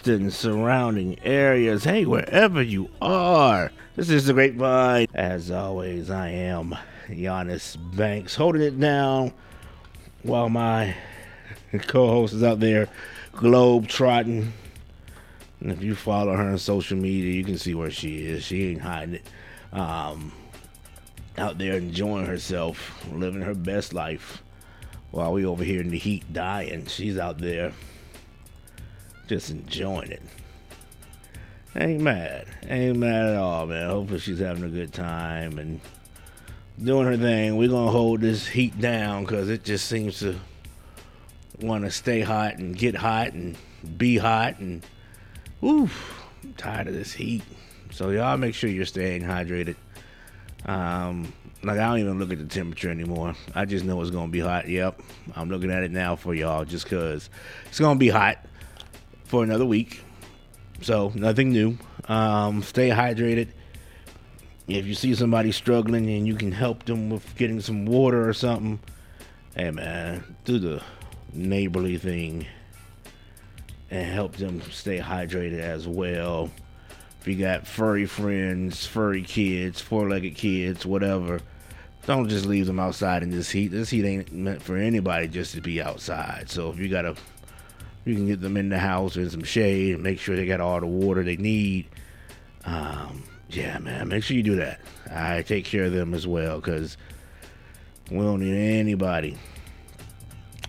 on, Austin, surrounding areas? Hey, wherever you are, this is the Grapevine. As always, I am Giannis Banks, holding it down while my co-host is out there globe trotting. And if you follow her on social media, you can see where she is. She ain't hiding it. Um, out there enjoying herself, living her best life, while we over here in the heat dying. She's out there just enjoying it. Ain't mad. Ain't mad at all, man. Hopefully she's having a good time and doing her thing. We're gonna hold this heat down because it just seems to want to stay hot and get hot and be hot and oof, I'm tired of this heat. So y'all make sure you're staying hydrated. Um, like I don't even look at the temperature anymore. I just know it's gonna be hot. Yep, I'm looking at it now for y'all just cause it's gonna be hot for another week. So nothing new. Um, stay hydrated. If you see somebody struggling and you can help them with getting some water or something, hey man, do the neighborly thing and help them stay hydrated as well. If you got furry friends, furry kids, four-legged kids, whatever, don't just leave them outside in this heat. This heat ain't meant for anybody just to be outside. So if you got a you can get them in the house in some shade and make sure they got all the water they need. Um, yeah, man, make sure you do that. I take care of them as well because we don't need anybody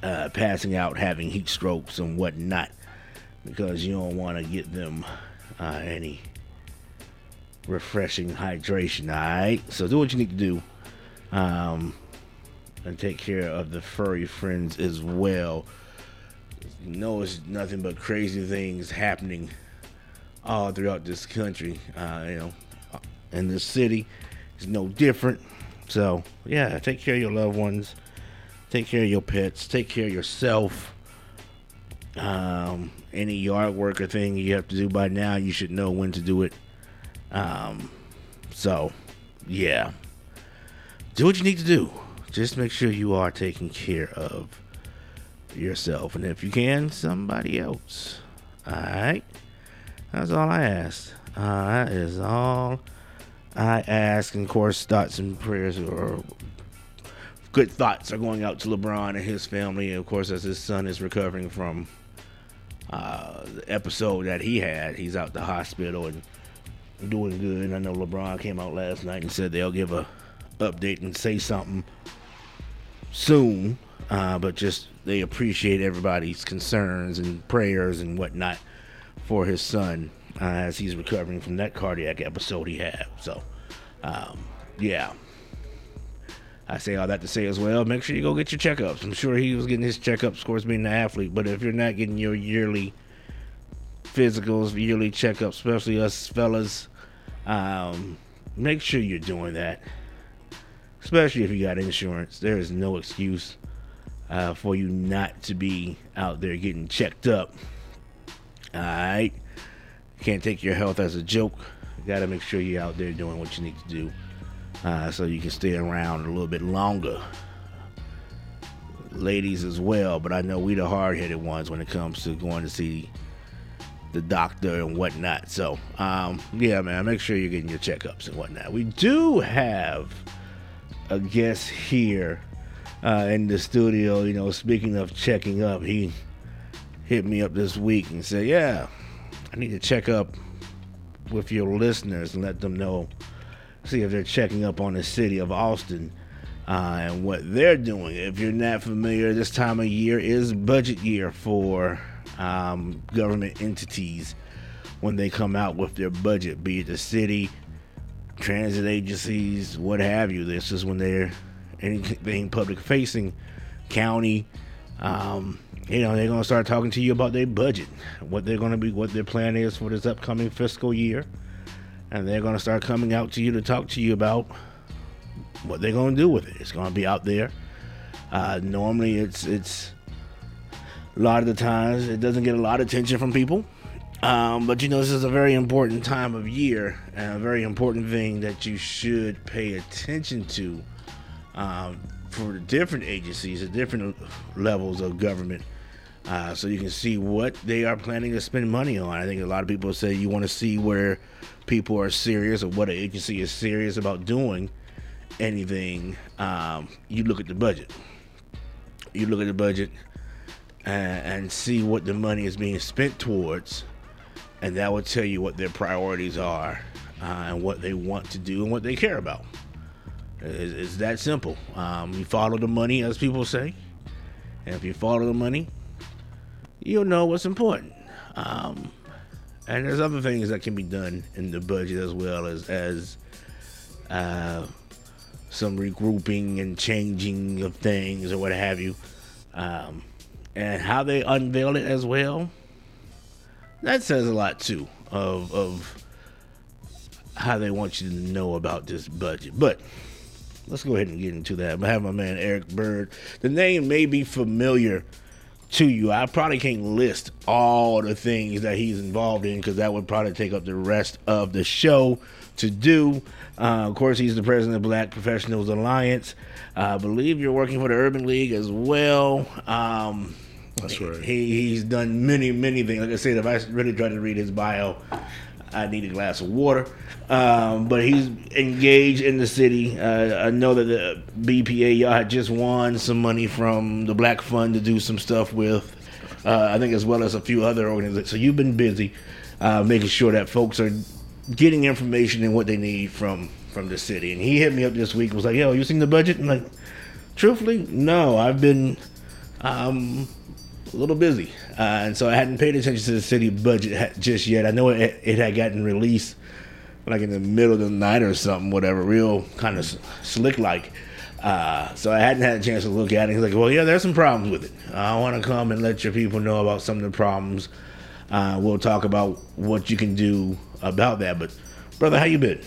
uh, passing out, having heat strokes and whatnot because you don't want to get them uh, any refreshing hydration. All right, so do what you need to do, um, and take care of the furry friends as well you know it's nothing but crazy things happening all throughout this country. Uh, you know, in this city, it's no different. So yeah, take care of your loved ones, take care of your pets, take care of yourself. Um, any yard work or thing you have to do by now, you should know when to do it. Um, so yeah, do what you need to do. Just make sure you are taking care of yourself, and if you can, somebody else. All right, that's all I ask. Uh, that is all I ask. And of course, thoughts and prayers or good thoughts are going out to LeBron and his family. Of course, as his son is recovering from uh, the episode that he had, he's out the hospital and doing good. I know LeBron came out last night and said they'll give a update and say something soon. Uh, but just they appreciate everybody's concerns and prayers and whatnot for his son uh, as he's recovering from that cardiac episode he had. So, um, yeah. I say all that to say as well. Make sure you go get your checkups. I'm sure he was getting his checkups, of course, being an athlete. But if you're not getting your yearly physicals, yearly checkups, especially us fellas, um, make sure you're doing that. Especially if you got insurance. There is no excuse uh, for you not to be out there getting checked up. All right. Can't take your health as a joke. You got to make sure you're out there doing what you need to do uh, so you can stay around a little bit longer. Ladies as well, but I know we the hard headed ones when it comes to going to see the doctor and whatnot. So, um, yeah, man, make sure you're getting your checkups and whatnot. We do have a guest here uh, in the studio. You know, speaking of checking up, he hit me up this week and said, "Yeah, I need to check up with your listeners and let them know, see if they're checking up on the city of Austin." Uh, and what they're doing. If you're not familiar, this time of year is budget year for um, government entities when they come out with their budget, be it the city, transit agencies, what have you. This is when they're anything public facing, county, um, you know, they're going to start talking to you about their budget, what they're going to be, what their plan is for this upcoming fiscal year. And they're going to start coming out to you to talk to you about what they're going to do with it. It's going to be out there. Uh, normally, it's it's a lot of the times it doesn't get a lot of attention from people. Um, but you know, this is a very important time of year and a very important thing that you should pay attention to um, for different agencies at different levels of government uh, so you can see what they are planning to spend money on. I think a lot of people say you want to see where people are serious or what an agency is serious about doing anything. Um, you look at the budget. You look at the budget and, and see what the money is being spent towards, and that will tell you what their priorities are uh, and what they want to do and what they care about. It's, it's that simple. Um, you follow the money, as people say, and if you follow the money, you'll know what's important. Um, and there's other things that can be done in the budget as well as as uh, some regrouping and changing of things or what have you. Um, and how they unveil it as well. That says a lot too of of how they want you to know about this budget. But let's go ahead and get into that. I have my man Eric Byrd. The name may be familiar to you. I probably can't list all the things that he's involved in because that would probably take up the rest of the show to do. Uh, of course, he's the president of Black Professionals Alliance. Uh, I believe you're working for the Urban League as well. Um, That's right. He, he's done many, many things. Like I said, if I really tried to read his bio, I need a glass of water. Um, but he's engaged in the city. Uh, I know that the BPA y'all had just won some money from the Black Fund to do some stuff with. Uh, I think as well as a few other organizations. So you've been busy uh, making sure that folks are getting information and what they need from from the city. And he hit me up this week. and Was like, "Yo, you seen the budget?" I'm like, truthfully, no. I've been um, a little busy, uh, and so I hadn't paid attention to the city budget just yet. I know it, it had gotten released like in the middle of the night or something, whatever, real kind of slick like. Uh, so I hadn't had a chance to look at it. He's like, "Well, yeah, there's some problems with it. I want to come and let your people know about some of the problems. Uh, we'll talk about what you can do about that." But, brother, how you been?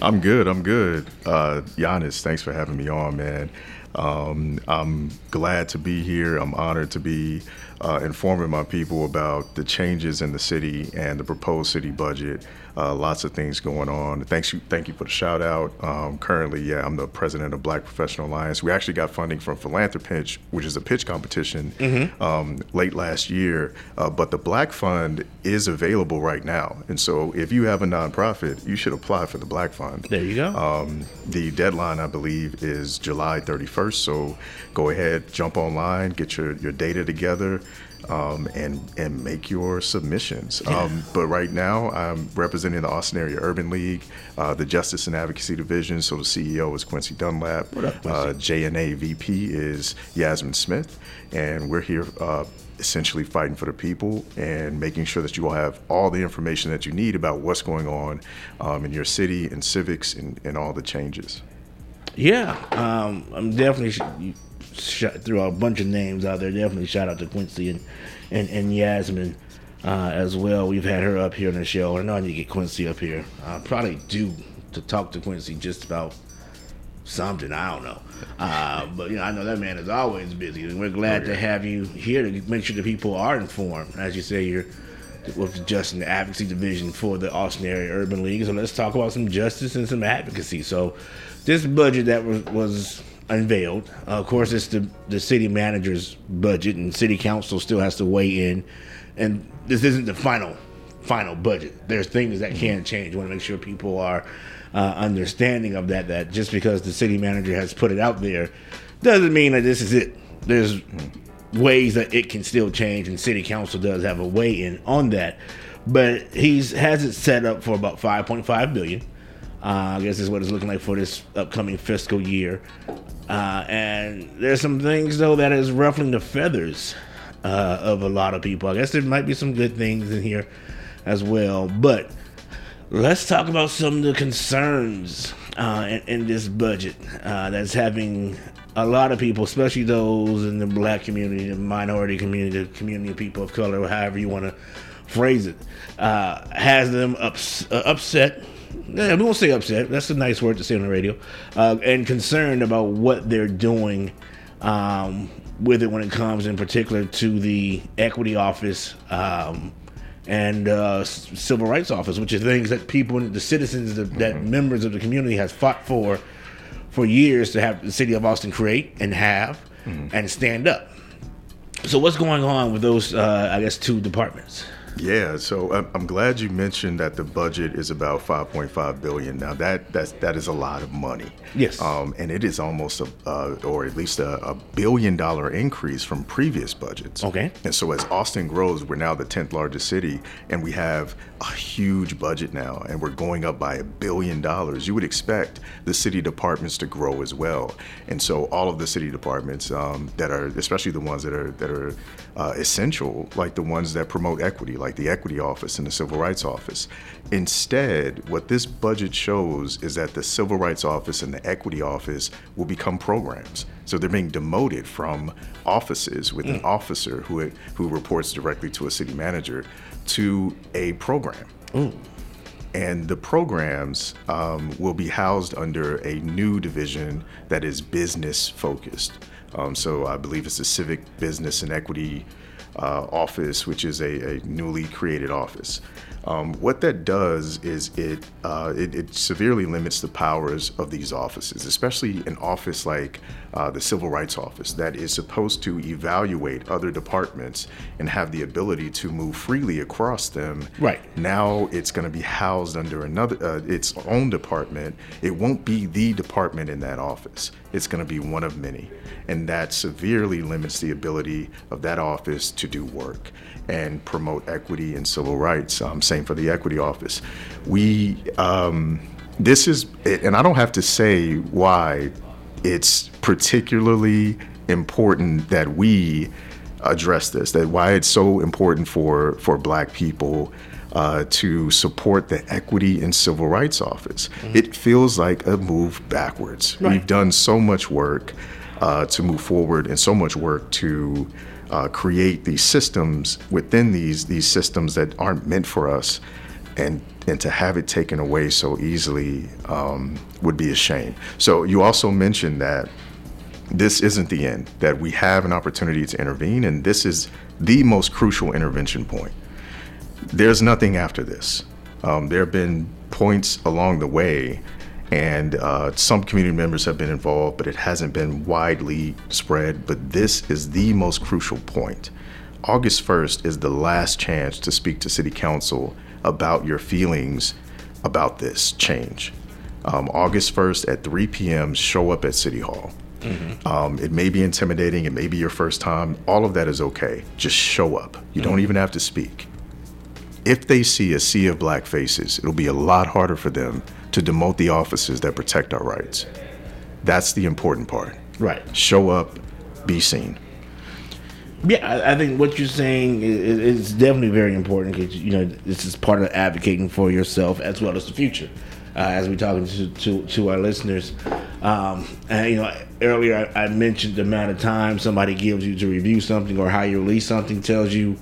I'm good. I'm good. Uh, Giannis, thanks for having me on, man. Um, I'm glad to be here. I'm honored to be uh, informing my people about the changes in the city and the proposed city budget. Uh, lots of things going on. Thanks you, thank you for the shout out. Um, currently, yeah, I'm the president of Black Professional Alliance. We actually got funding from Philanthropitch, which is a pitch competition, um, late last year. Uh, but the Black Fund is available right now, and so if you have a nonprofit, you should apply for the Black Fund. There you go. Um, the deadline, I believe, is July 31st. So go ahead, jump online, get your, your data together, um, and and make your submissions. Um, but right now, I'm representing the Austin Area Urban League, uh, the Justice and Advocacy Division. So the CEO is Quincy Dunlap. What up, Quincy? Uh, JNA VP is Yasmin Smith, and we're here. Uh, essentially fighting for the people and making sure that you will have all the information that you need about what's going on um, in your city and civics and, and all the changes. Yeah, um, I'm definitely shot threw a bunch of names out there. Definitely shout out to Quincy and and, and Yasmin uh, as well. We've had her up here on the show. I know I need to get Quincy up here. Uh, probably due to talk to Quincy just about something. I don't know, uh, but you know I know that man is always busy, and we're glad to have you here to make sure the people are informed. As you say, you're with the Justice and Advocacy Division for the Austin Area Urban League. So let's talk about some justice and some advocacy. So this budget that was, was unveiled, uh, of course, it's the the city manager's budget, and city council still has to weigh in. And this isn't the final final budget. There's things that can change. We want to make sure people are uh, understanding of that. That just because the city manager has put it out there doesn't mean that this is it. There's ways that it can still change, and city council does have a weigh in on that. But he's has it set up for about 5.5 billion. Uh, I guess is what it's looking like for this upcoming fiscal year. Uh, and there's some things though that is ruffling the feathers uh, of a lot of people. I guess there might be some good things in here as well. But let's talk about some of the concerns uh, in, in this budget uh, that's having a lot of people, especially those in the black community, the minority community, the community of people of color, however you want to phrase it, uh, has them ups- upset. Yeah, we won't say upset. That's a nice word to say on the radio. Uh, and concerned about what they're doing um, with it when it comes, in particular, to the equity office um, and uh, civil rights office, which are things that people, the citizens, that, that members of the community has fought for for years to have the city of Austin create and have and stand up. So what's going on with those? Uh, I guess two departments. Yeah, so I'm- I'm glad you mentioned that the budget is about 5.5 billion. Now that that's that is a lot of money. Yes. Um, and it is almost a, uh, or at least a, a billion dollar increase from previous budgets. Okay. And so as Austin grows, we're now the 10th largest city, and we have a huge budget now, and we're going up by a billion dollars. You would expect the city departments to grow as well, and so all of the city departments um, that are, especially the ones that are that are uh, essential, like the ones that promote equity, like the Equity Office and the Civil Rights Office. Instead, what this budget shows is that the Civil Rights Office and the Equity Office will become programs. So they're being demoted from offices with an officer who who reports directly to a city manager to a program. And the programs um, will be housed under a new division that is business focused. Um, so I believe it's the Civic Business and Equity uh, Office, which is a, a newly created office. Um, what that does is it, uh, it it severely limits the powers of these offices, especially an office like uh, the Civil Rights Office that is supposed to evaluate other departments and have the ability to move freely across them. Right. Now it's going to be housed under another uh, its own department. It won't be the department in that office. It's going to be one of many, and that severely limits the ability of that office to do work and promote equity and civil rights. Um, same for the equity office. We um, this is, and I don't have to say why it's particularly important that we address this. That why it's so important for for Black people uh, to support the Equity and Civil Rights Office. It feels like a move backwards. Right. We've done so much work uh, to move forward, and so much work to uh, create these systems within these these systems that aren't meant for us, and and to have it taken away so easily um, would be a shame. So you also mentioned that this isn't the end, that we have an opportunity to intervene, and this is the most crucial intervention point. There's nothing after this. Um, there have been points along the way, and uh, some community members have been involved, but it hasn't been widely spread. But this is the most crucial point. August 1st is the last chance to speak to City Council about your feelings about this change. Um, August 1st at 3 p.m., show up at City Hall. Um, it may be intimidating, it may be your first time. All of that is okay. Just show up. You don't even have to speak. If they see a sea of black faces, it'll be a lot harder for them to demote the officers that protect our rights. That's the important part. Right. Show up, be seen. Yeah, I, I think what you're saying is, is definitely very important because you know this is part of advocating for yourself as well as the future. Uh, as we're talking to, to, to our listeners, um, and you know earlier I, I mentioned the amount of time somebody gives you to review something or how you release something tells you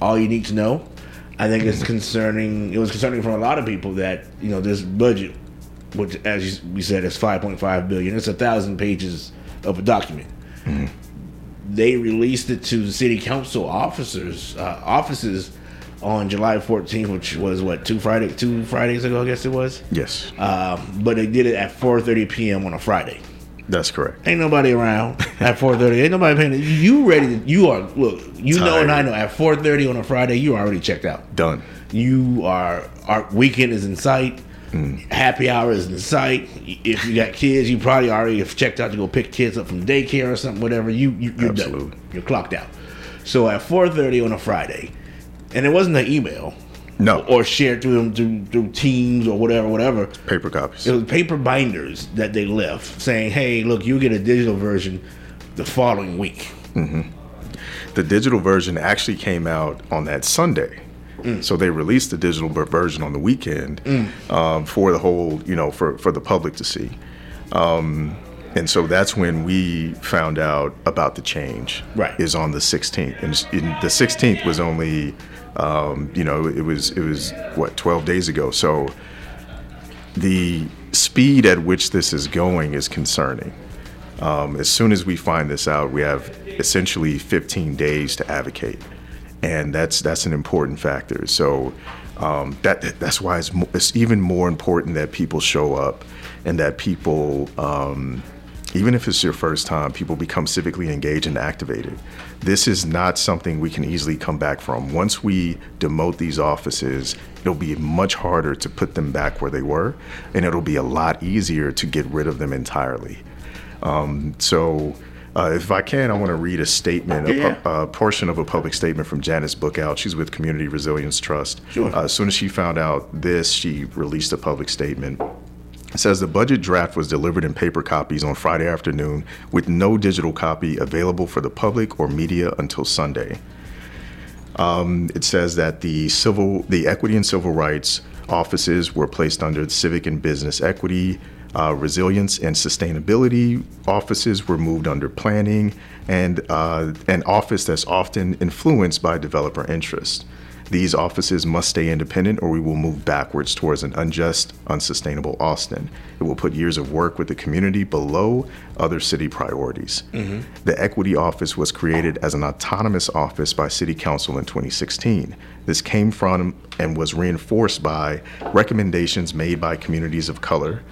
all you need to know. I think it's concerning. It was concerning for a lot of people that you know this budget, which as you, we said is 5.5 billion. It's a thousand pages of a document they released it to the city council officers uh, offices on July 14th, which was what two Friday two Fridays ago, I guess it was. Yes, Um, but they did it at 4:30 p.m. on a Friday. That's correct. Ain't nobody around at 4:30. Ain't nobody paying. You ready? To, you are look. You know, and I know. At 4:30 on a Friday, you are already checked out. Done. You are. Our weekend is in sight. Mm. Happy hour is in sight. If you got kids, you probably already have checked out to go pick kids up from daycare or something. Whatever. You, you you're Absolutely. done. You're clocked out. So at 4:30 on a Friday, and it wasn't an email. No. Or shared through them through, through Teams or whatever, whatever. Paper copies. It was paper binders that they left saying, "Hey, look, you get a digital version the following week." the digital version actually came out on that Sunday. So they released the digital version on the weekend um, for the whole, you know, for, for the public to see. Um, and so that's when we found out about the change. Right. Is on the 16th, and the 16th was only, um, you know, it was it was what 12 days ago. So the speed at which this is going is concerning. Um, as soon as we find this out, we have essentially 15 days to advocate, and that's that's an important factor. So um, that that's why it's, mo- it's even more important that people show up and that people um, even if it's your first time, people become civically engaged and activated. This is not something we can easily come back from. Once we demote these offices, it'll be much harder to put them back where they were, and it'll be a lot easier to get rid of them entirely. Um, so, uh, if I can, I want to read a statement, Yeah. a, a portion of a public statement from Janice Bookout. She's with Community Resilience Trust. Sure. Uh, as soon as she found out this, she released a public statement. It says the budget draft was delivered in paper copies on Friday afternoon with no digital copy available for the public or media until Sunday. Um, it says that the civil, the equity and civil rights offices were placed under the civic and business equity, uh, resilience and sustainability offices were moved under planning, and uh, an office that's often influenced by developer interest. These offices must stay independent or we will move backwards towards an unjust, unsustainable Austin. It will put years of work with the community below other city priorities. The Equity Office was created as an autonomous office by City Council in 2016. This came from and was reinforced by recommendations made by communities of color,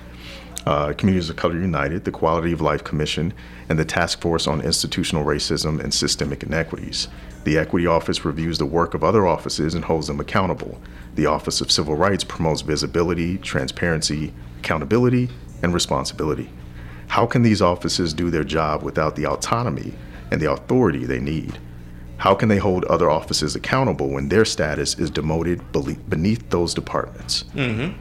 uh, Communities of Color United, the Quality of Life Commission, and the Task Force on Institutional Racism and Systemic Inequities. The Equity Office reviews the work of other offices and holds them accountable. The Office of Civil Rights promotes visibility, transparency, accountability, and responsibility. How can these offices do their job without the autonomy and the authority they need? How can they hold other offices accountable when their status is demoted beneath those departments? Mm-hmm.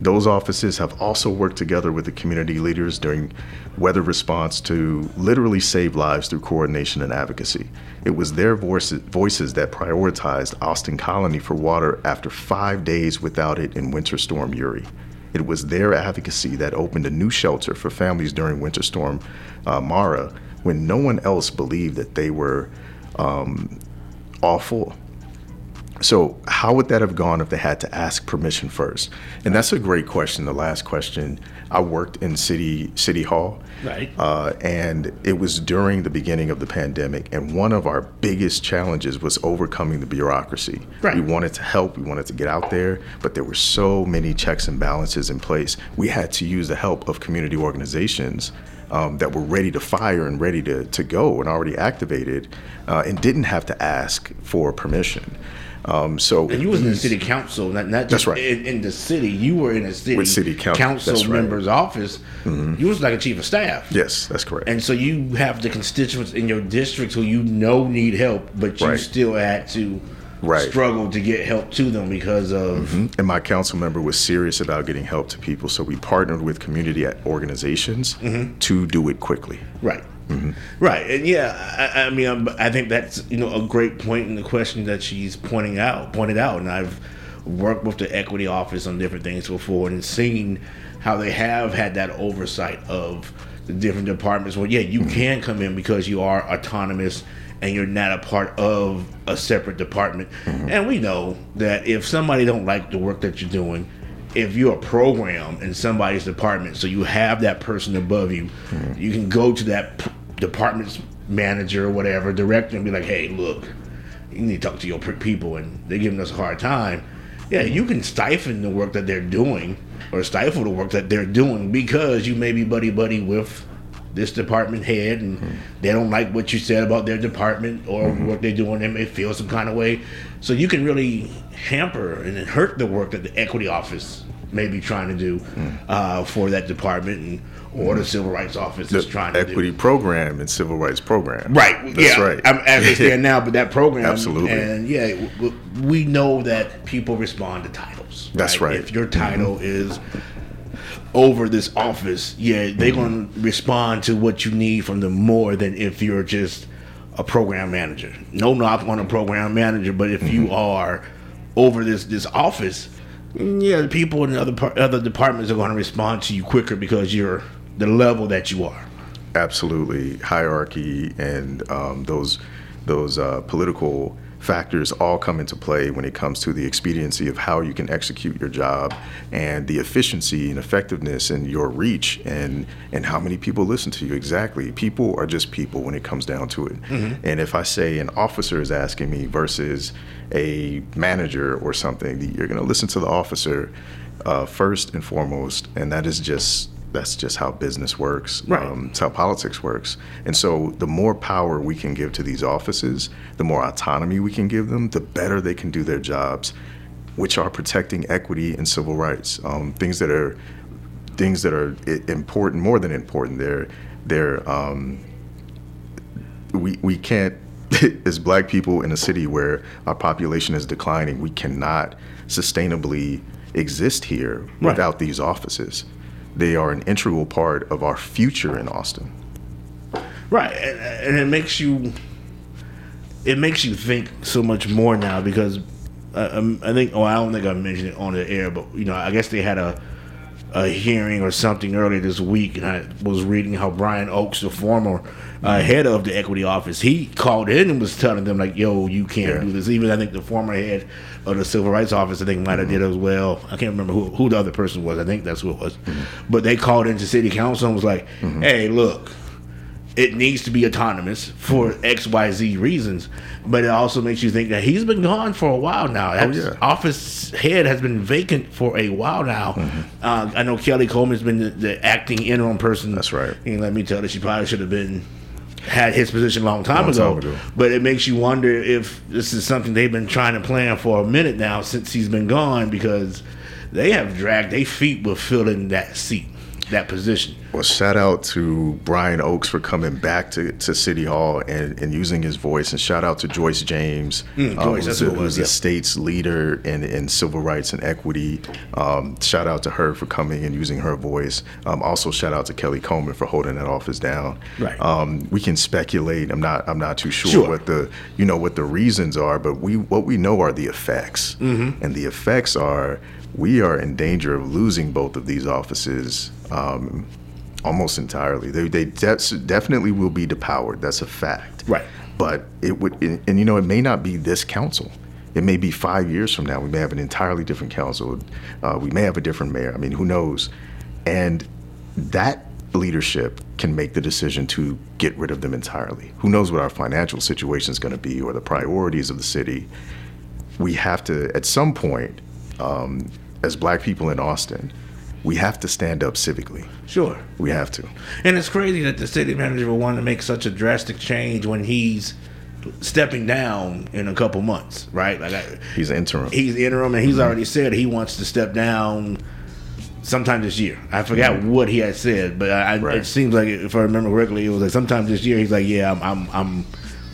Those offices have also worked together with the community leaders during weather response to literally save lives through coordination and advocacy. It was their voices, voices that prioritized Austin Colony for water after five days without it in Winter Storm Uri. It was their advocacy that opened a new shelter for families during Winter Storm uh, Mara when no one else believed that they were um, all full. So, how would that have gone if they had to ask permission first? And that's a great question. The last question. I worked in city city hall, Right. uh, and it was during the beginning of the pandemic. And one of our biggest challenges was overcoming the bureaucracy. Right. We wanted to help, we wanted to get out there, but there were so many checks and balances in place. We had to use the help of community organizations um, that were ready to fire and ready to, to go and already activated, uh, and didn't have to ask for permission. Um, so And you was in the city council, not, not That's right. in, in the city. You were in a city, With city coun- council right. Mm-hmm. member's office. You was like a chief of staff. Yes, that's correct. And so you have the constituents in your district who you know need help, but you Right. still had to Right. struggle to get help to them because of and my council member was serious about getting help to people, so we partnered with community organizations Mm-hmm. to do it quickly. right, Mm-hmm. right, and yeah, I, I mean, um, I think that's you know a great point in the question that she's pointing out, pointed out, and I've worked with the equity office on different things before and seen how they have had that oversight of the different departments. Well, yeah, you mm-hmm. can come in because you are autonomous and you're not a part of a separate department. Mm-hmm. And we know that if somebody don't like the work that you're doing, if you're a program in somebody's department, so you have that person above you, you can go to that department's manager or whatever, director, and be like, "Hey, look, you need to talk to your people," and they're giving us a hard time. Yeah, you can stifle the work that they're doing, or stifle the work that they're doing because you may be buddy buddy with this department head, and hmm. they don't like what you said about their department or mm-hmm. what they're doing. They may feel some kind of way, so you can really hamper and hurt the work that the equity office may be trying to do uh, for that department, and or the civil rights office is trying to do. equity program and civil rights program. Right. That's yeah. right. I'm as they stand now, but that program. Absolutely. And yeah, w- w- we know that people respond to titles. That's right. If your title is over this office, yeah, they're going to respond to what you need from them more than if you're just a program manager. No knock on a program manager, but if you are over this this office, mm, yeah, the people in other par- other departments are going to respond to you quicker because you're the level that you are. absolutely hierarchy and um, those those uh, political factors all come into play when it comes to the expediency of how you can execute your job and the efficiency and effectiveness and your reach and and how many people listen to you. Exactly. People are just people when it comes down to it. And if i say an officer is asking me versus a manager or something you're going to listen to the officer uh, first and foremost and that is just that's just how business works. Right. Um, it's how politics works. And so the more power we can give to these offices, the more autonomy we can give them, the better they can do their jobs, which are protecting equity and civil rights. Um, things that are things that are important, more than important. They're they're um, we we can't as black people in a city where our population is declining, we cannot sustainably exist here Right. without these offices. They are an integral part of our future in Austin. Right, and, and it makes you it makes you think so much more now because uh, um, I think oh I don't think I mentioned it on the air, but you know I guess they had a a hearing or something earlier this week, and I was reading how Brion Oaks, the former uh, head of the equity office, he called in and was telling them like, "Yo, you can't Yeah. do this." Even I think the former head of the civil rights office, I think might have did as well. I can't remember who who the other person was. I think that's who it was. But they called into city council and was like, "Hey, look." It needs to be autonomous for X, Y, Z reasons. But it also makes you think that he's been gone for a while now. That Oh, yeah. office head has been vacant for a while now. Mm-hmm. Uh, I know Kelly Coleman's been the, the acting interim person. That's right. And let me tell you, she probably should have been had his position a long time, Long ago. time ago. But it makes you wonder if this is something they've been trying to plan for a minute now since he's been gone because they have dragged their feet with filling that seat, that position. Well, shout out to Brion Oaks for coming back to, to City Hall and, and using his voice, and shout out to Joyce James, Mm, uh, Joyce, who's, the, was, who's the yeah. state's leader in, in civil rights and equity. Um, shout out to her for coming and using her voice. Um, also, shout out to Kelly Coleman for holding that office down. Right. Um, we can speculate. I'm not. I'm not too sure, Sure. what the you know what the reasons are, but we what we know are the effects, Mm-hmm. and the effects are we are in danger of losing both of these offices. Um, almost entirely. They they de- definitely will be depowered. That's a fact. Right. But it would, and, and you know, it may not be this council. It may be five years from now. We may have an entirely different council. Uh, we may have a different mayor. I mean, who knows? And that leadership can make the decision to get rid of them entirely. Who knows what our financial situation is going to be or the priorities of the city? We have to, at some point, um, as black people in Austin, we have to stand up civically. Sure. We have to. And it's crazy that the city manager would want to make such a drastic change when he's stepping down in a couple months, right? Like I, He's interim. he's interim, and he's already said he wants to step down sometime this year. I forgot what he had said, but I, Right. it seems like if I remember correctly, it was like sometime this year. He's like, "Yeah, I'm, I'm, I'm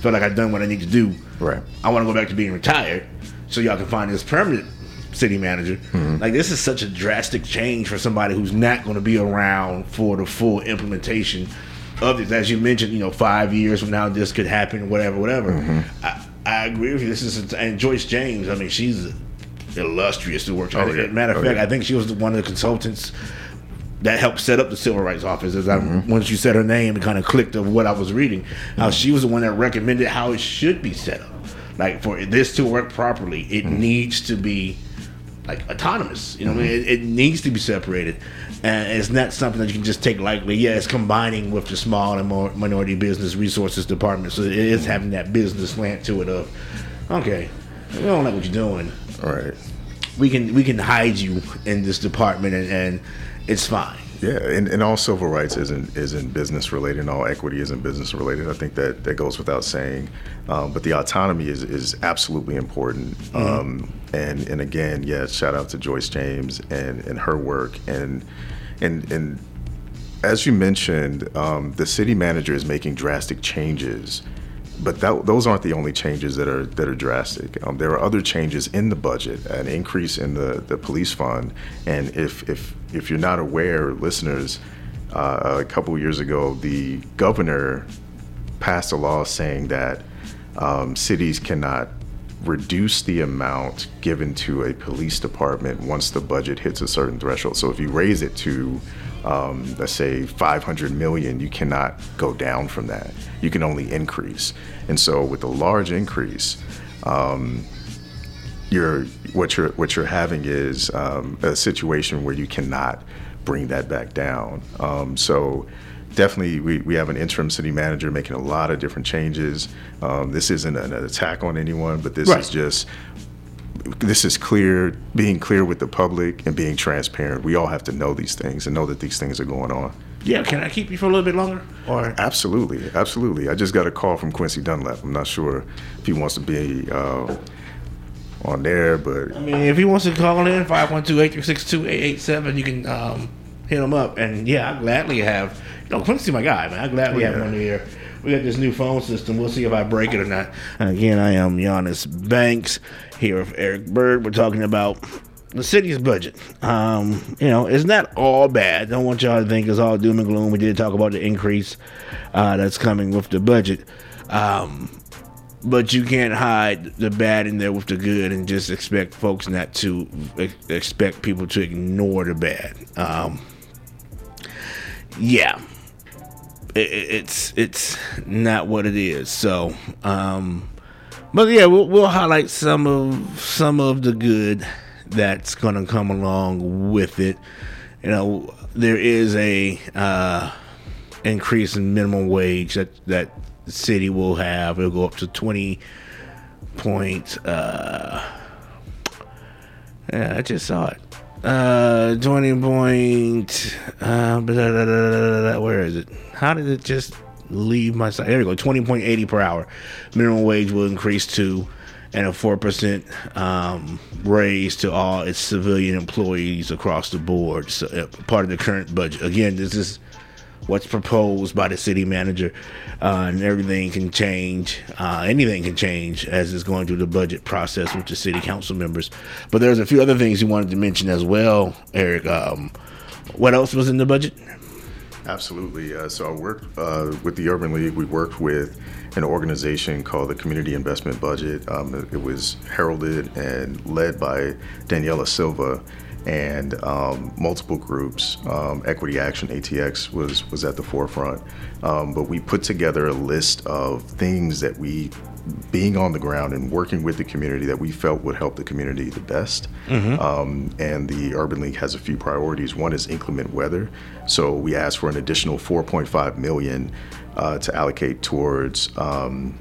feel like I've done what I need to do. Right. I want to go back to being retired, so y'all can find this permanent." City manager, like this is such a drastic change for somebody who's not going to be around for the full implementation of this. As you mentioned, you know, five years from now, this could happen, whatever, whatever. I, I agree with you. This is and Joyce James. I mean, she's illustrious to work. Oh, yeah. Matter of Oh, fact, yeah. I think she was one of the consultants that helped set up the civil rights office. As I, Mm-hmm. once you said her name, it kind of clicked of what I was reading. How she was the one that recommended how it should be set up. Like for this to work properly, it Mm-hmm. needs to be like autonomous. You know, what I mean? it, it needs to be separated, and it's not something that you can just take lightly. Yeah, it's combining with the small and more minority business resources department, so it is having that business slant to it. Of okay, we don't like what you're doing. All right. We can we can hide you in this department, and, and it's fine. Yeah, and, and all civil rights isn't isn't business related, and all equity isn't business related. I think that that goes without saying. Um, but the autonomy is is absolutely important. Um, and and again, yes, shout out to Joyce James and and her work and and and as you mentioned, um, the city manager is making drastic changes, but that, those aren't the only changes that are that are drastic. Um, there are other changes in the budget, an increase in the, the police fund, and if if if you're not aware, listeners, uh, a couple years ago, the governor passed a law saying that um, cities cannot reduce the amount given to a police department once the budget hits a certain threshold. So if you raise it to, um, let's say, 500 million, you cannot go down from that. You can only increase. And so with a large increase, um, you're what you're what you're having is um, a situation where you cannot bring that back down. Um, so definitely, we, we have an interim city manager making a lot of different changes. Um, this isn't an attack on anyone, but this Right. is just this is clear, being clear with the public and being transparent. We all have to know these things and know that these things are going on. Yeah, can I keep you for a little bit longer? Or Absolutely, absolutely. I just got a call from Quincy Dunlap. I'm not sure if he wants to be uh, on there, but I mean, if he wants to call in 512-836-2887, you can um, hit him up. And yeah, I gladly have. You know, Quincy, my guy, man. I gladly have Yeah. him on here. We got this new phone system. We'll see if I break it or not. And again, I am Giannis Banks here with Eric Byrd. We're talking about the city's budget. Um, you know, it's not all bad. Don't want y'all to think it's all doom and gloom. We did talk about the increase uh, that's coming with the budget. Um, but you can't hide the bad in there with the good and just expect folks not to ex- expect people to ignore the bad. Um, yeah, it, it- it's it's not what it is. So, um, but yeah, we'll, we'll highlight some of some of the good that's gonna come along with it. You know, there is a uh, increase in minimum wage that that city will have. It'll go up to twenty point. Uh, yeah, I just saw it. Uh, twenty point. Uh, blah, blah, blah. where is it? How did it just leave my side? There we go. Twenty point eighty per hour. Minimum wage will increase to, and a four percent um, raise to all its civilian employees across the board. So, uh, part of the current budget. Again, this is what's proposed by the city manager, uh, and everything can change. Uh, anything can change as it's going through the budget process with the city council members. But there's a few other things you wanted to mention as well, Eric. Um, what else was in the budget? Absolutely. Uh, so I worked uh, with the Urban League. We worked with an organization called the Community Investment Budget. Um, it, it was heralded and led by Daniela Silva and um, multiple groups. Um, Equity Action (ATX) was was at the forefront. Um, but we put together a list of things that we being on the ground and working with the community that we felt would help the community the best. Um, and the Urban League has a few priorities. One is inclement weather. So we asked for an additional 4.5 million uh, to allocate towards um,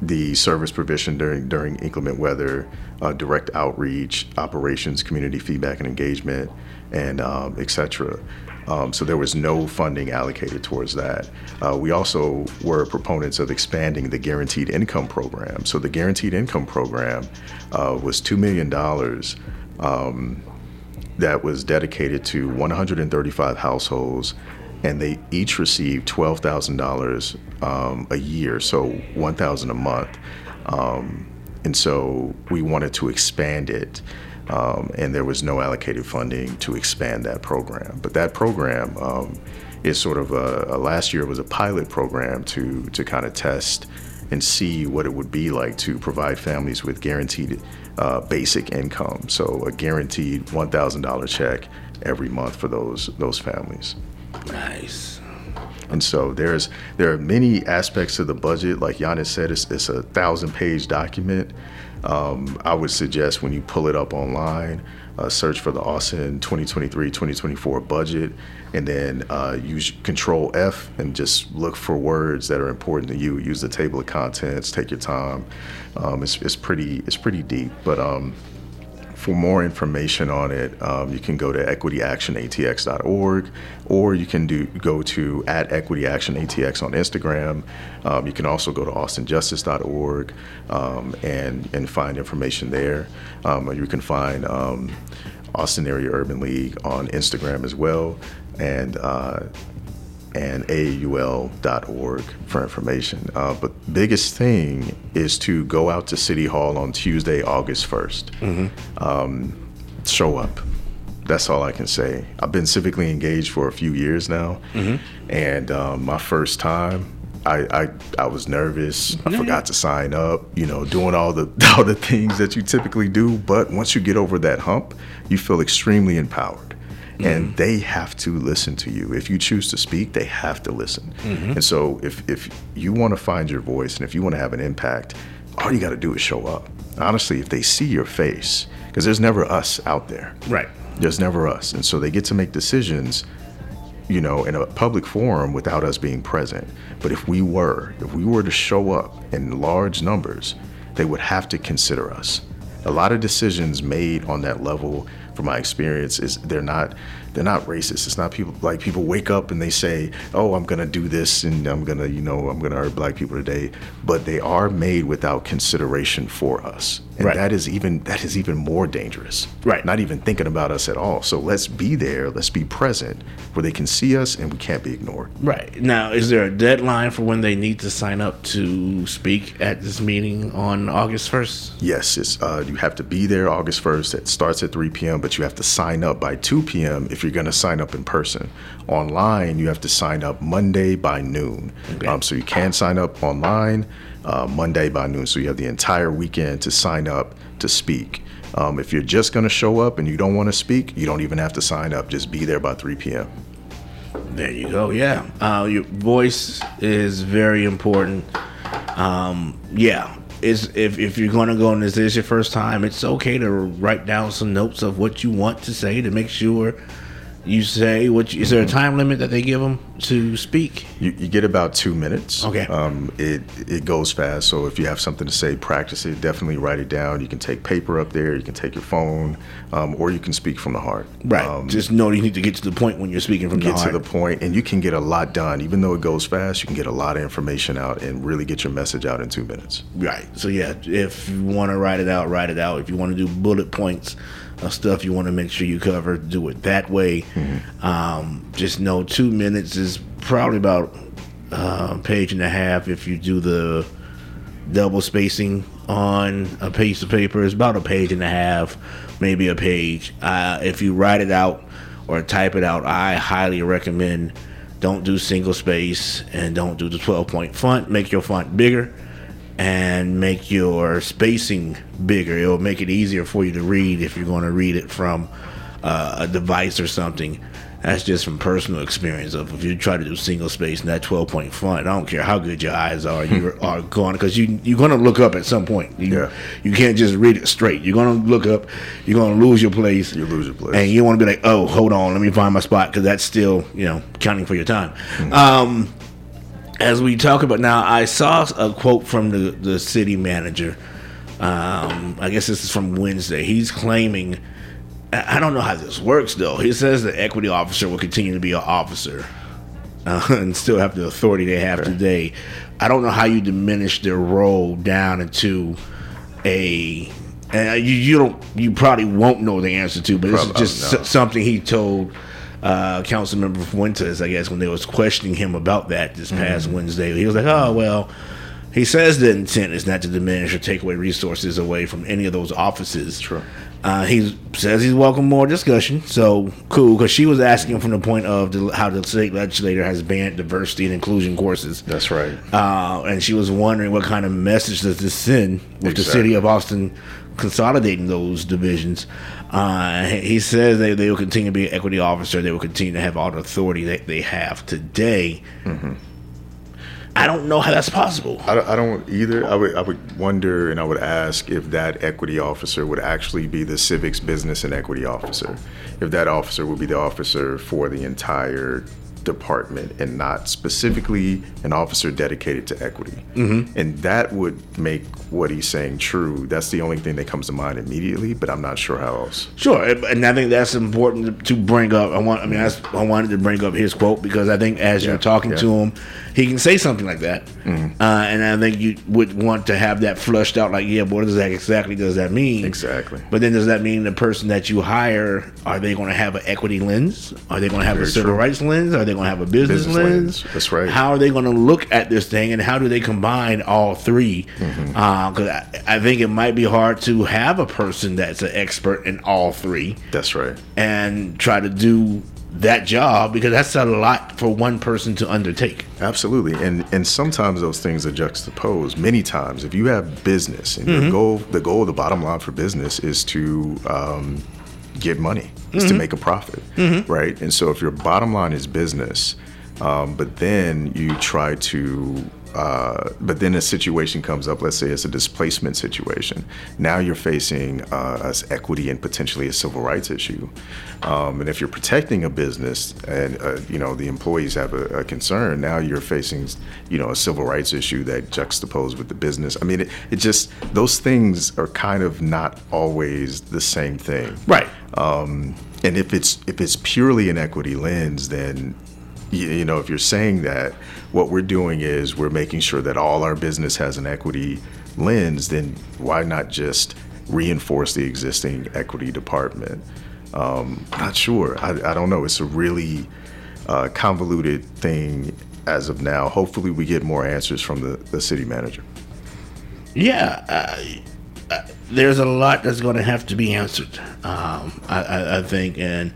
the service provision during during inclement weather, uh, direct outreach, operations, community feedback and engagement, and um, et cetera. Um, so there was no funding allocated towards that. Uh, we also were proponents of expanding the guaranteed income program. So the guaranteed income program uh, was two million dollars um, that was dedicated to 135 households and they each received twelve thousand um, dollars a year, so one thousand a month. Um, and so we wanted to expand it, um, and there was no allocated funding to expand that program. But that program um, is sort of a, a last year was a pilot program to to kind of test and see what it would be like to provide families with guaranteed uh, basic income. So a guaranteed one thousand dollar check every month for those those families. Nice. And so there's there are many aspects to the budget. Like Giannis said, it's, it's a thousand page document. Um, I would suggest when you pull it up online, uh, search for the Austin 2023-2024 budget, and then uh, use Control F and just look for words that are important to you. Use the table of contents. Take your time. Um, it's, it's pretty it's pretty deep, but um, for more information on it, um, you can go to equityactionatx.org or you can do go to at equityactionatx on Instagram. Um, you can also go to austinjustice.org um, and, and find information there. Um, or you can find um, Austin Area Urban League on Instagram as well. And uh, and AAUL.org for information. Uh, but biggest thing is to go out to City Hall on Tuesday, August 1st. Um, show up. That's all I can say. I've been civically engaged for a few years now, and um, my first time, I, I I was nervous. I forgot to sign up. You know, doing all the all the things that you typically do. But once you get over that hump, you feel extremely empowered and mm-hmm. they have to listen to you. If you choose to speak, they have to listen. Mm-hmm. And so, if if you want to find your voice and if you want to have an impact, all you got to do is show up. Honestly, if they see your face, because there's never us out there. Right. There's never us, and so they get to make decisions, you know, in a public forum without us being present. But if we were, if we were to show up in large numbers, they would have to consider us. a lot of decisions made on that level from my experience is they're not they're not racist. It's not people like people wake up and they say, "Oh, I'm gonna do this and I'm gonna, you know, I'm gonna hurt black people today," but they are made without consideration for us, and Right. that is even that is even more dangerous. Right. Not even thinking about us at all. So let's be there. Let's be present where they can see us and we can't be ignored. Right. Now, is there a deadline for when they need to sign up to speak at this meeting on August 1st? Yes, it's uh, you have to be there August first. It starts at 3 p.m., but you have to sign up by 2 p.m. if you're going to sign up in person. Online, you have to sign up Monday by noon. Okay. Um, so you can sign up online uh, Monday by noon. So you have the entire weekend to sign up to speak. Um, if you're just going to show up and you don't want to speak, you don't even have to sign up. Just be there by 3 p.m. There you go. Yeah. Uh, your voice is very important. Um, yeah. Is if, if you're going to go and this is your first time, it's okay to write down some notes of what you want to say to make sure you say what. You, is there a time limit that they give them to speak? You, you get about two minutes. Okay. Um, it it goes fast. So if you have something to say, practice it. Definitely write it down. You can take paper up there. You can take your phone, um, or you can speak from the heart. Right. Um, Just know you need to get to the point when you're speaking from the heart. get to the point, and you can get a lot done. Even though it goes fast, you can get a lot of information out and really get your message out in two minutes. Right. So yeah, if you want to write it out, write it out. If you want to do bullet points stuff you want to make sure you cover, do it that way. Um, just know two minutes is probably about uh, a page and a half. If you do the double spacing on a piece of paper, it's about a page and a half, maybe a page. Uh, if you write it out or type it out, I highly recommend. Don't do single space and don't do the 12 point font. Make your font bigger and make your spacing bigger. It'll make it easier for you to read if you're going to read it from uh, a device or something. That's just from personal experience. Of if you try to do single space in that 12 point font, I don't care how good your eyes are, you are going because you you're going to look up at some point. You, Yeah. you can't just read it straight. You're going to look up. You're going to lose your place. You lose your place. and you want to be like, oh, hold on, let me find my spot because that's still you know counting for your time. Um, as we talk about now, I saw a quote from the, the city manager. Um, I guess this is from Wednesday. He's claiming, I don't know how this works though. He says the equity officer will continue to be an officer uh, and still have the authority they have today. I don't know how you diminish their role down into a. And you, you don't you probably won't know the answer to, but this is Probably- just no. something he told uh, Councilmember Fuentes, I guess, when they was questioning him about that this past Mm-hmm. Wednesday. He was like, "Oh well." He says the intent is not to diminish or take away resources away from any of those offices. Sure. Uh, he says he's welcome more discussion. So cool, because she was asking from the point of the, how the state legislator has banned diversity and inclusion courses. That's right. Uh, and she was wondering what kind of message does this send with the city of Austin consolidating those divisions. Uh, he says they, they will continue to be an equity officer. They will continue to have all the authority that they have today. Mm-hmm. I don't know how that's possible. I don't, I don't either. I would I would wonder and I would ask if that equity officer would actually be the civics business and equity officer. If that officer would be the officer for the entire department and not specifically an officer dedicated to equity. Mm-hmm. And that would make what he's saying true. That's the only thing that comes to mind immediately, but I'm not sure how else. Sure, and- I think that's important to bring up. I want, I mean, that's, I wanted to bring up his quote because I think as you're talking yeah. to him, he can say something like that, Mm-hmm. uh, and I think you would want to have that flushed out. Like, yeah, what does that exactly does that mean? Exactly. But then does that mean the person that you hire are they going to have an equity lens? Are they going to have a civil true. rights lens? Are they going to have a business, Business lens? lens. That's right. How are they going to look at this thing, and how do they combine all 3 Mm-hmm. Because I, I think it might be hard to have a person that's an expert in all three That's right. and try to do that job because that's a lot for one person to undertake. Absolutely, and and sometimes those things are juxtaposed. Many times, if you have business and your goal, the goal, the bottom line for business is to um, get money, is to make a profit, right? And so, if your bottom line is business, um, but then you try to uh, but then a situation comes up. Let's say it's a displacement situation. Now you're facing uh, equity and potentially a civil rights issue. Um, and if you're protecting a business and uh, you know the employees have a, a, concern, now you're facing you know a civil rights issue that juxtaposed with the business. I mean, it, it just those things are kind of not always the same thing, right? Um, and if it's if it's purely an equity lens, then you know if you're saying that what we're doing is we're making sure that all our business has an equity lens, then why not just reinforce the existing equity department? Um, not sure. I, I, don't know. It's a really uh, convoluted thing as of now. Hopefully, we get more answers from the, the city manager. Yeah, there's a lot that's going to have to be answered. Um, I, think, and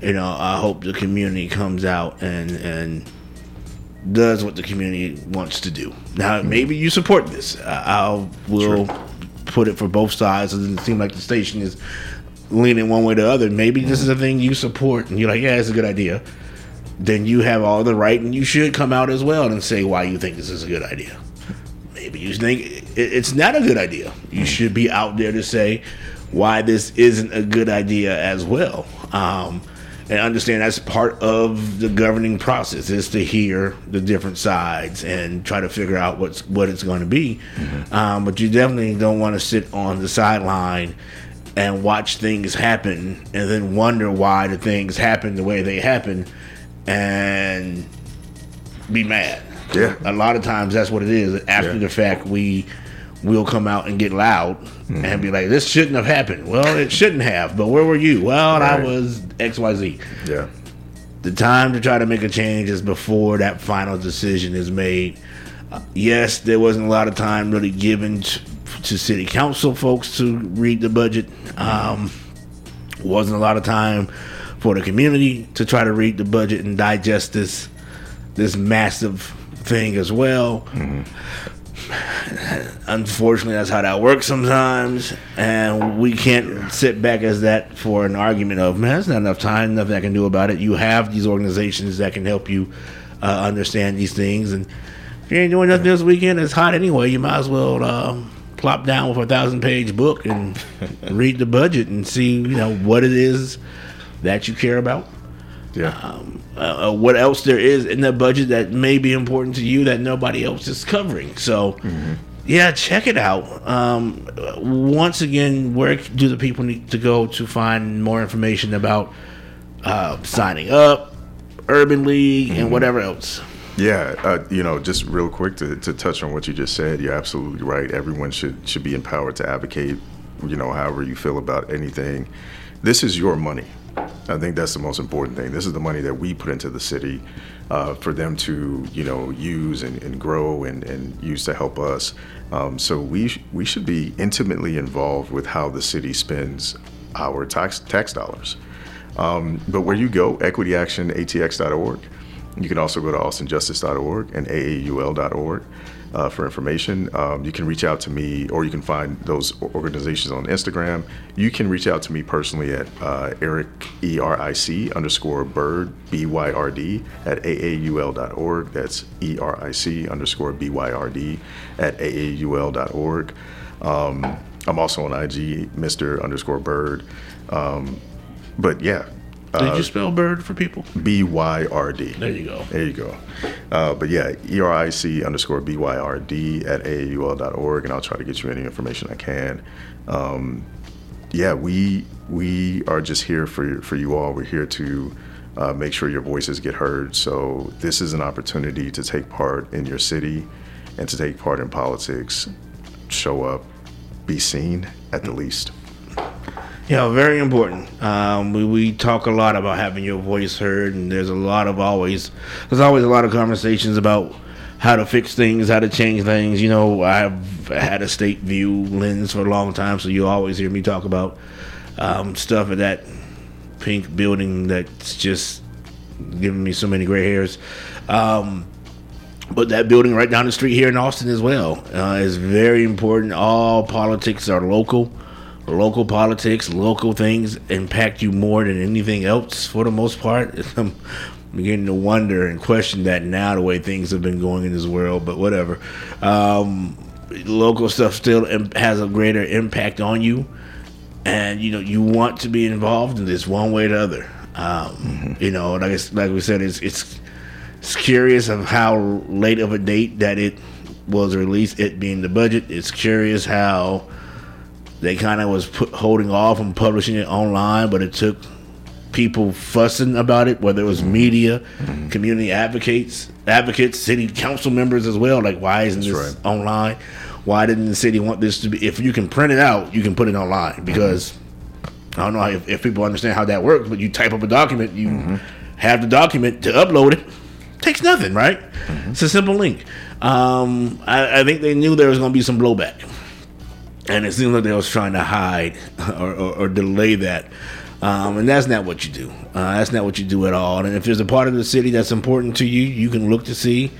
you know, I hope the community comes out and and does what the community wants to do. Now, mm-hmm. maybe you support this. I will sure. put it for both sides. It doesn't seem like the station is leaning one way or the other. Maybe this is a thing you support, and you're like, yeah, it's a good idea. Then you have all the right, and you should come out as well and say why you think this is a good idea. Maybe you think it's not a good idea. You should be out there to say why this isn't a good idea as well. Um, and understand that's part of the governing process is to hear the different sides and try to figure out what's what it's going to be. Mm-hmm. Um, but you definitely don't want to sit on the sideline and watch things happen and then wonder why the things happen the way they happen and be mad. Yeah. A lot of times that's what it is. After yeah. the fact, we will come out and get loud mm-hmm. and be like, "This shouldn't have happened." Well, it shouldn't have. But where were you? Well, right. I was X Y Z. Yeah. The time to try to make a change is before that final decision is made. Uh, yes, there wasn't a lot of time really given to city council folks to read the budget. Um, wasn't a lot of time for the community to try to read the budget and digest this this massive thing as well. Mm-hmm. Unfortunately, that's how that works sometimes, and we can't sit back as that for an argument of man, there's not enough time, nothing I can do about it. You have these organizations that can help you uh, understand these things, and if you ain't doing nothing this weekend, it's hot anyway. You might as well um, plop down with a thousand page book and read the budget and see you know what it is that you care about. Yeah. Um, uh, uh, what else there is in the budget that may be important to you that nobody else is covering. So, mm-hmm. Yeah, check it out. Um, once again, where do the people need to go to find more information about uh, signing up, Urban League, mm-hmm. and whatever else? Yeah, uh, you know, just real quick to, to touch on what you just said, you're absolutely right. Everyone should should be empowered to advocate, you know, however you feel about anything. This is your money. I think that's the most important thing. This is the money that we put into the city uh, for them to, you know, use and, and grow and, and, use to help us. Um, so we sh- we should be intimately involved with how the city spends our tax tax dollars. Um, but where you go, equityactionatx.org. You can also go to austinjustice.org and aaul.org uh, for information. Um, you can reach out to me, or you can find those organizations on Instagram. You can reach out to me personally at uh, Eric E R I C underscore Byrd B Y R D at aaul.org. That's E R I C underscore B Y R D at aaul.org. Um, I'm also on IG, Mr. underscore Byrd. Um, but yeah, did uh, you spell Byrd for people? B Y R D. There you go. There you go. Uh, but yeah, E R I C underscore B Y R D at AAUL.org, and I'll try to get you any information I can. Um, yeah, we we are just here for for you all. We're here to uh, make sure your voices get heard. So this is an opportunity to take part in your city and to take part in politics. Show up, be seen at the least. Yeah, very important. Um, we, we talk a lot about having your voice heard, and there's a lot of always there's always a lot of conversations about how to fix things, how to change things. You know, I've had a state view lens for a long time, so you always hear me talk about um, stuff at that pink building that's just giving me so many gray hairs. Um, but that building right down the street here in Austin as well uh, is very important. All politics are local local politics, local things impact you more than anything else for the most part. I'm beginning to wonder and question that now the way things have been going in this world. But whatever. Um, local stuff still has a greater impact on you, and you know you want to be involved in this one way or the other. Um, mm-hmm. You know, like like we said, it's it's it's curious of how late of a date that it was released. It being the budget. It's curious how they kind of was put, holding off on publishing it online, but it took people fussing about it, whether it was media, mm-hmm. community advocates, advocates, city council members as well. Like, why isn't That's this right. online? Why didn't the city want this to be? If you can print it out, you can put it online because mm-hmm. I don't know if, if, people understand how that works. But you type up a document, you mm-hmm. have the document to upload it. Takes nothing, right? Mm-hmm. It's a simple link. Um, I, I think they knew there was going to be some blowback and it seemed like they was trying to hide or, or, or delay that. Um, and that's not what you do. Uh, that's not what you do at all. And if there's a part of the city that's important to you, you can look to see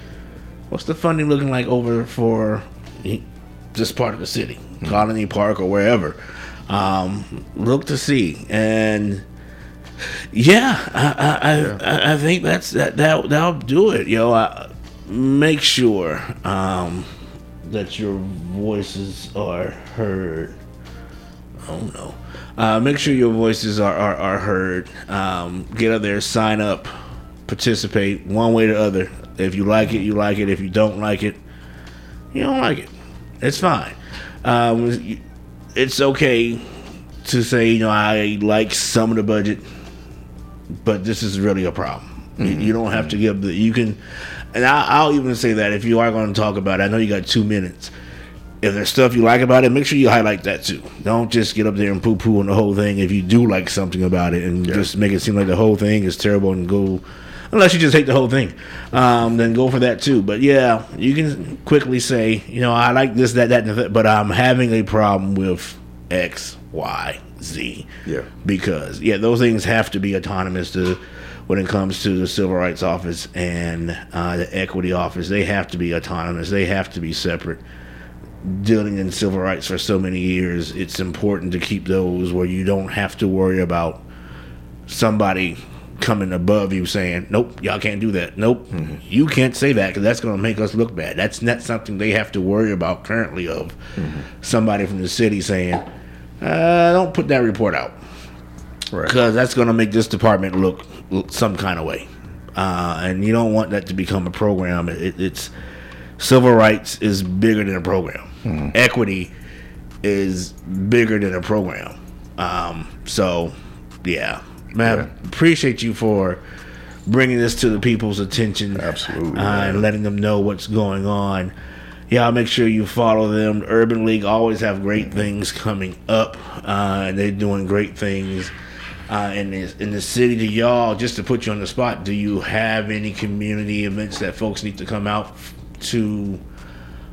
what's the funding looking like over for this part of the city, mm-hmm. Colony Park or wherever. Um, look to see, and yeah, I I, yeah. I, I think that's that that that'll do it. Yo, I, make sure um, that your voices are heard. Oh no. Uh, make sure your voices are, are, are heard. Um, get up there, sign up, participate one way or the other. If you like it, you like it. If you don't like it, you don't like it. It's fine. Um, it's okay to say, you know, I like some of the budget, but this is really a problem. Mm-hmm. You don't have to give the, you can, and I, will even say that if you are going to talk about it, I know you got two minutes if there's stuff you like about it, make sure you highlight that too. Don't just get up there and poo poo on the whole thing if you do like something about it and yeah. just make it seem like the whole thing is terrible and go unless you just hate the whole thing. Um, then go for that too. But yeah, you can quickly say, you know, I like this, that, that, that, but I'm having a problem with X, Y, Z. Yeah. Because yeah, those things have to be autonomous to when it comes to the civil rights office and uh, the equity office. They have to be autonomous. They have to be separate dealing in civil rights for so many years, it's important to keep those where you don't have to worry about somebody coming above you saying, "Nope, y'all can't do that. Nope, mm-hmm. you can't say that because that's going to make us look bad." That's not something they have to worry about currently. Of mm-hmm. somebody from the city saying, uh, "Don't put that report out," because right. that's going to make this department look, look, some kind of way, uh, and you don't want that to become a program. It, it's civil rights is bigger than a program. Mm-hmm. Equity is bigger than a program. Um, so, yeah, man, yeah. appreciate you for bringing this to the people's attention. Absolutely, uh, and letting them know what's going on. Yeah, make sure you follow them. Urban League always have great things coming up, uh, and they're doing great things. Uh, in the in the city to y'all, just to put you on the spot, do you have any community events that folks need to come out to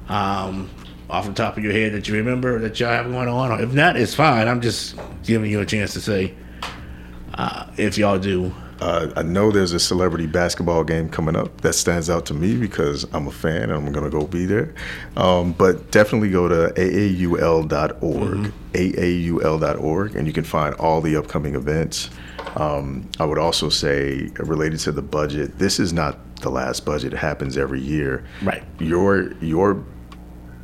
um, off the top of your head that you remember that y'all have going on? If not, it's fine. I'm just giving you a chance to say uh, if y'all do. Uh, I know there's a celebrity basketball game coming up that stands out to me because I'm a fan and I'm going to go be there. Um, but definitely go to aaul.org, mm-hmm. aaul.org, and you can find all the upcoming events. Um, I would also say, related to the budget, this is not the last budget. It happens every year. Right. Your your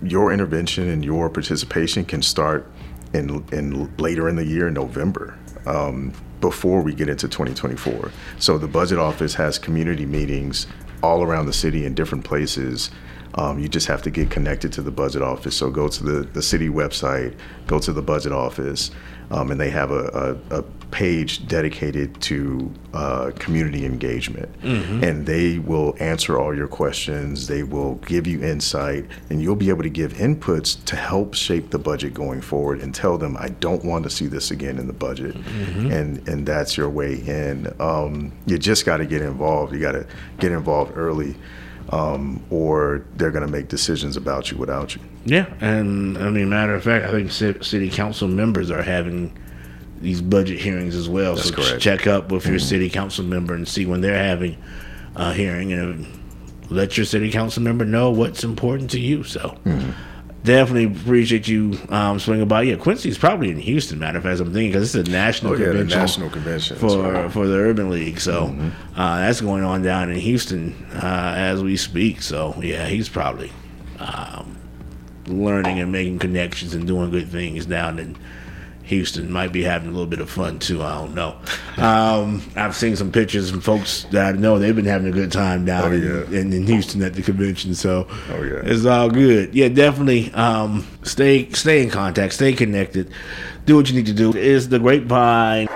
your intervention and your participation can start in in later in the year, in November. Um, before we get into 2024. So the budget office has community meetings all around the city in different places. Um, you just have to get connected to the budget office. So go to the, the city website, go to the budget office, um, and they have a, a, a, page dedicated to uh, community engagement. Mm-hmm. And they will answer all your questions, they will give you insight, and you'll be able to give inputs to help shape the budget going forward and tell them, I don't want to see this again in the budget. Mm-hmm. And, and that's your way in. Um, you just got to get involved, you got to get involved early. Um, or they're going to make decisions about you without you. Yeah, and I mean, matter of fact, I think city council members are having these budget hearings as well. That's so correct. check up with mm-hmm. your city council member and see when they're having a hearing, and let your city council member know what's important to you. So. Mm-hmm. Definitely appreciate you um, swinging by. Yeah, Quincy's probably in Houston. Matter of fact, I'm thinking because it's a national Oh, yeah, the convention. national convention, for right. for the Urban League. So Mm-hmm. uh, that's going on down in Houston uh, as we speak. So yeah, he's probably um, learning and making connections and doing good things down in Houston. Might be having a little bit of fun too. I don't know. Um, I've seen some pictures from folks that I know they've been having a good time down Oh, in, yeah. in, in Houston at the convention. So Oh, yeah. it's all good. Yeah, definitely. Um, stay stay in contact. Stay connected. Do what you need to do. Is the grapevine.